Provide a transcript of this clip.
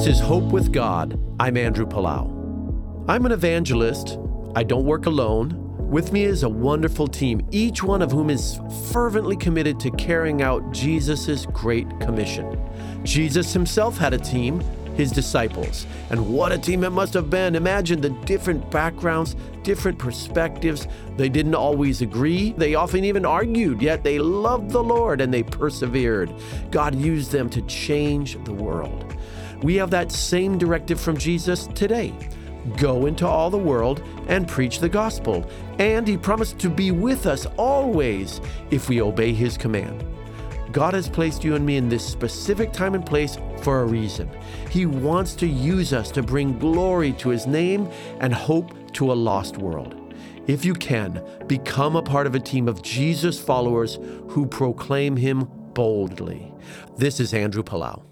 This is Hope with God. I'm Andrew Palau. I'm an evangelist. I don't work alone. With me is a wonderful team, each one of whom is fervently committed to carrying out Jesus' great commission. Jesus himself had a team, his disciples. And what a team it must have been. Imagine the different backgrounds, different perspectives. They didn't always agree. They often even argued, yet they loved the Lord and they persevered. God used them to change the world. We have that same directive from Jesus today go into all the world and preach the gospel. And he promised to be with us always if we obey his command. God has placed you and me in this specific time and place for a reason. He wants to use us to bring glory to his name and hope to a lost world. If you can, become a part of a team of Jesus followers who proclaim him boldly. This is Andrew Palau.